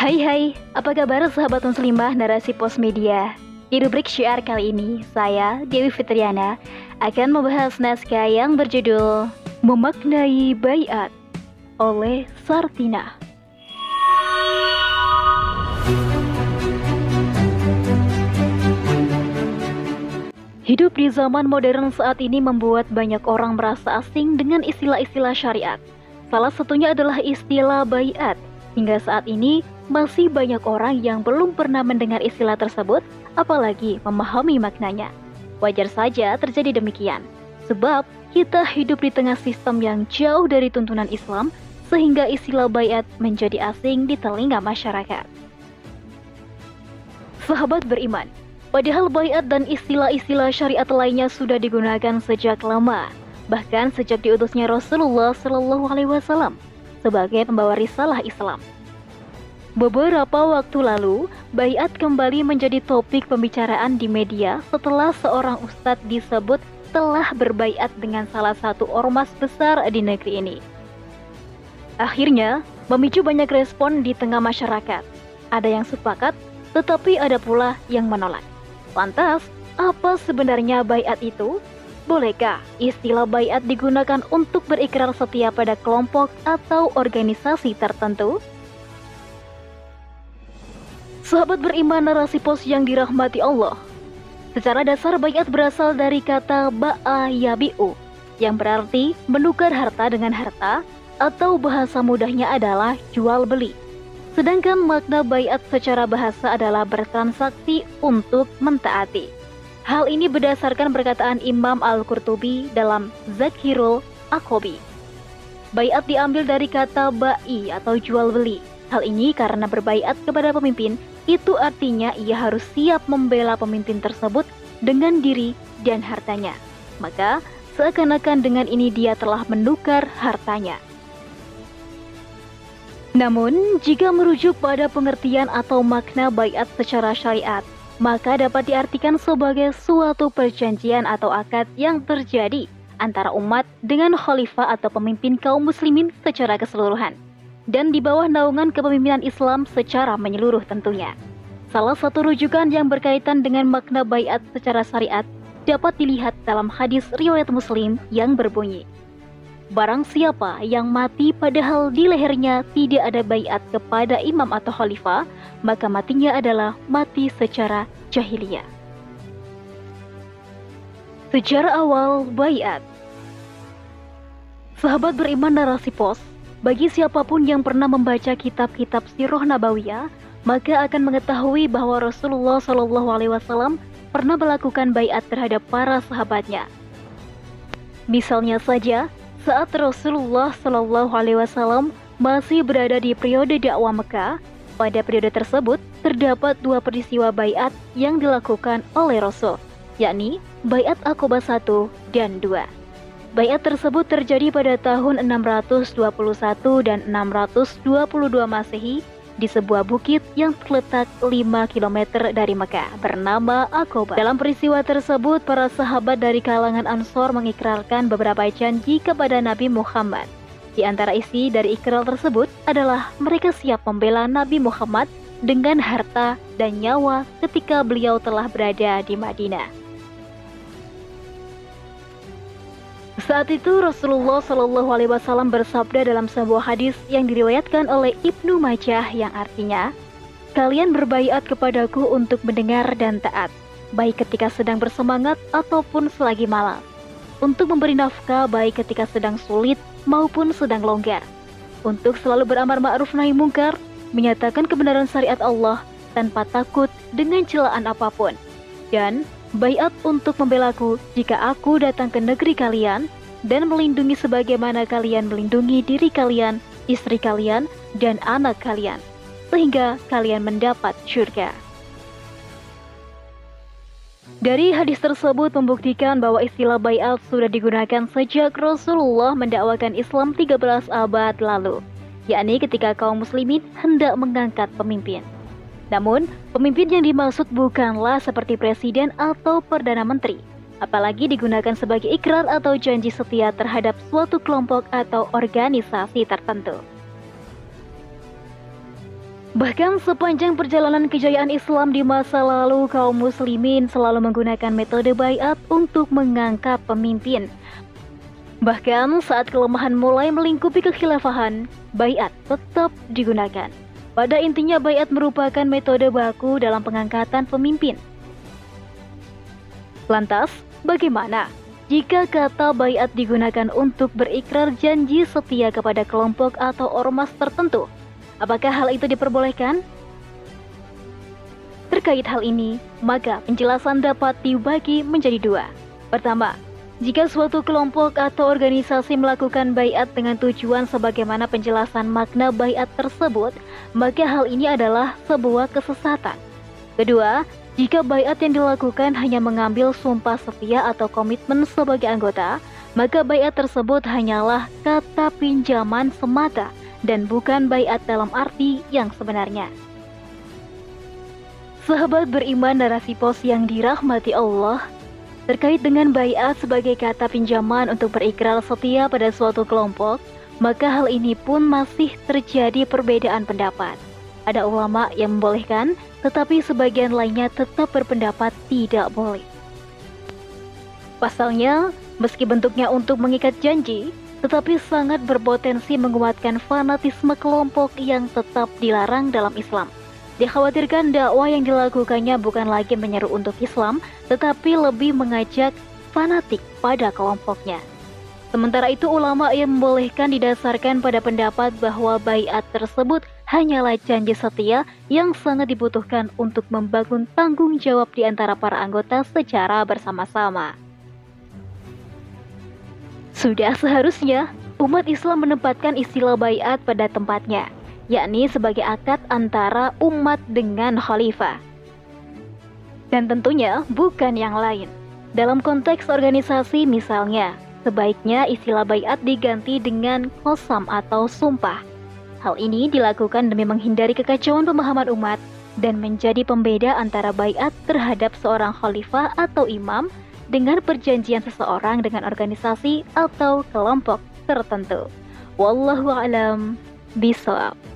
Hai hai, apa kabar sahabat muslimah narasi pos media? Di rubrik syiar kali ini, saya, Dewi Fitriana, akan membahas naskah yang berjudul Memaknai Bayat oleh Sartina. Hidup di zaman modern saat ini membuat banyak orang merasa asing dengan istilah-istilah syariat. Salah satunya adalah istilah bayat. Hingga saat ini, masih banyak orang yang belum pernah mendengar istilah tersebut, apalagi memahami maknanya. Wajar saja terjadi demikian, sebab kita hidup di tengah sistem yang jauh dari tuntunan Islam, sehingga istilah bayat menjadi asing di telinga masyarakat. Sahabat beriman, padahal bayat dan istilah-istilah syariat lainnya sudah digunakan sejak lama, bahkan sejak diutusnya Rasulullah Shallallahu Alaihi Wasallam sebagai pembawa risalah Islam. Beberapa waktu lalu, bayat kembali menjadi topik pembicaraan di media setelah seorang ustadz disebut telah berbayat dengan salah satu ormas besar di negeri ini. Akhirnya, memicu banyak respon di tengah masyarakat. Ada yang sepakat, tetapi ada pula yang menolak. Lantas, apa sebenarnya bayat itu? Bolehkah istilah bayat digunakan untuk berikrar setia pada kelompok atau organisasi tertentu? Sahabat beriman narasi pos yang dirahmati Allah. Secara dasar bayat berasal dari kata ba'a yabi'u yang berarti menukar harta dengan harta atau bahasa mudahnya adalah jual beli. Sedangkan makna bayat secara bahasa adalah bertransaksi untuk mentaati. Hal ini berdasarkan perkataan Imam Al-Qurtubi dalam Zakhirul Akobi. Bayat diambil dari kata ba'i atau jual beli. Hal ini karena berbaiat kepada pemimpin itu artinya ia harus siap membela pemimpin tersebut dengan diri dan hartanya. Maka, seakan-akan dengan ini dia telah menukar hartanya. Namun, jika merujuk pada pengertian atau makna bayat secara syariat, maka dapat diartikan sebagai suatu perjanjian atau akad yang terjadi antara umat dengan khalifah atau pemimpin kaum muslimin secara keseluruhan dan di bawah naungan kepemimpinan Islam secara menyeluruh tentunya. Salah satu rujukan yang berkaitan dengan makna bayat secara syariat dapat dilihat dalam hadis riwayat Muslim yang berbunyi, Barang siapa yang mati padahal di lehernya tidak ada bayat kepada imam atau khalifah, maka matinya adalah mati secara jahiliyah. Sejarah awal bayat Sahabat beriman narasi pos, bagi siapa pun yang pernah membaca kitab-kitab Sirah Nabawiyah, maka akan mengetahui bahwa Rasulullah Shallallahu Alaihi Wasallam pernah melakukan bayat terhadap para sahabatnya. Misalnya saja, saat Rasulullah Shallallahu Alaihi Wasallam masih berada di periode dakwah Mekah, pada periode tersebut terdapat dua peristiwa bayat yang dilakukan oleh Rasul, yakni bayat Aqobah 1 dan 2. Bayat tersebut terjadi pada tahun 621 dan 622 Masehi di sebuah bukit yang terletak 5 km dari Mekah bernama Aqobah. Dalam peristiwa tersebut, para sahabat dari kalangan Ansor mengikrarkan beberapa janji kepada Nabi Muhammad. Di antara isi dari ikrar tersebut adalah mereka siap membela Nabi Muhammad dengan harta dan nyawa ketika beliau telah berada di Madinah. Saat itu Rasulullah Shallallahu Alaihi Wasallam bersabda dalam sebuah hadis yang diriwayatkan oleh Ibnu Majah yang artinya, kalian berbaiat kepadaku untuk mendengar dan taat, baik ketika sedang bersemangat ataupun selagi malam, untuk memberi nafkah baik ketika sedang sulit maupun sedang longgar, untuk selalu beramar ma'ruf nahi mungkar, menyatakan kebenaran syariat Allah tanpa takut dengan celaan apa pun, dan Bayat untuk membelaku jika aku datang ke negeri kalian dan melindungi sebagaimana kalian melindungi diri kalian, istri kalian, dan anak kalian, sehingga kalian mendapat surga. Dari hadis tersebut membuktikan bahwa istilah bayat sudah digunakan sejak Rasulullah mendakwakan Islam 13 abad lalu, yakni ketika kaum muslimin hendak mengangkat pemimpin. Namun, pemimpin yang dimaksud bukanlah seperti presiden atau perdana menteri, apalagi digunakan sebagai ikrar atau janji setia terhadap suatu kelompok atau organisasi tertentu. Bahkan sepanjang perjalanan kejayaan Islam di masa lalu, kaum muslimin selalu menggunakan metode bayat untuk mengangkat pemimpin. Bahkan saat kelemahan mulai melingkupi kekhilafahan, bayat tetap digunakan. Pada intinya bayat merupakan metode baku dalam pengangkatan pemimpin. Lantas, bagaimana jika kata bayat digunakan untuk berikrar janji setia kepada kelompok atau ormas tertentu? Apakah hal itu diperbolehkan? Terkait hal ini, maka penjelasan dapat dibagi menjadi dua. Pertama, jika suatu kelompok atau organisasi melakukan bayat dengan tujuan sebagaimana penjelasan makna bayat tersebut, maka hal ini adalah sebuah kesesatan. Kedua, jika bayat yang dilakukan hanya mengambil sumpah setia atau komitmen sebagai anggota, maka bayat tersebut hanyalah kata pinjaman semata dan bukan bayat dalam arti yang sebenarnya. Sahabat beriman narasi pos yang dirahmati Allah, terkait dengan bayat sebagai kata pinjaman untuk berikrar setia pada suatu kelompok, maka hal ini pun masih terjadi perbedaan pendapat. Ada ulama yang membolehkan, tetapi sebagian lainnya tetap berpendapat tidak boleh. Pasalnya, meski bentuknya untuk mengikat janji, tetapi sangat berpotensi menguatkan fanatisme kelompok yang tetap dilarang dalam Islam. Dikhawatirkan dakwah yang dilakukannya bukan lagi menyeru untuk Islam, tetapi lebih mengajak fanatik pada kelompoknya. Sementara itu ulama yang membolehkan didasarkan pada pendapat bahwa bayat tersebut hanyalah janji setia yang sangat dibutuhkan untuk membangun tanggung jawab di antara para anggota secara bersama-sama. Sudah seharusnya umat Islam menempatkan istilah bayat pada tempatnya, yakni sebagai akad antara umat dengan khalifah. Dan tentunya bukan yang lain. Dalam konteks organisasi misalnya, sebaiknya istilah bayat diganti dengan kosam atau sumpah. Hal ini dilakukan demi menghindari kekacauan pemahaman umat dan menjadi pembeda antara bayat terhadap seorang khalifah atau imam dengan perjanjian seseorang dengan organisasi atau kelompok tertentu. Wallahu a'lam bishawab.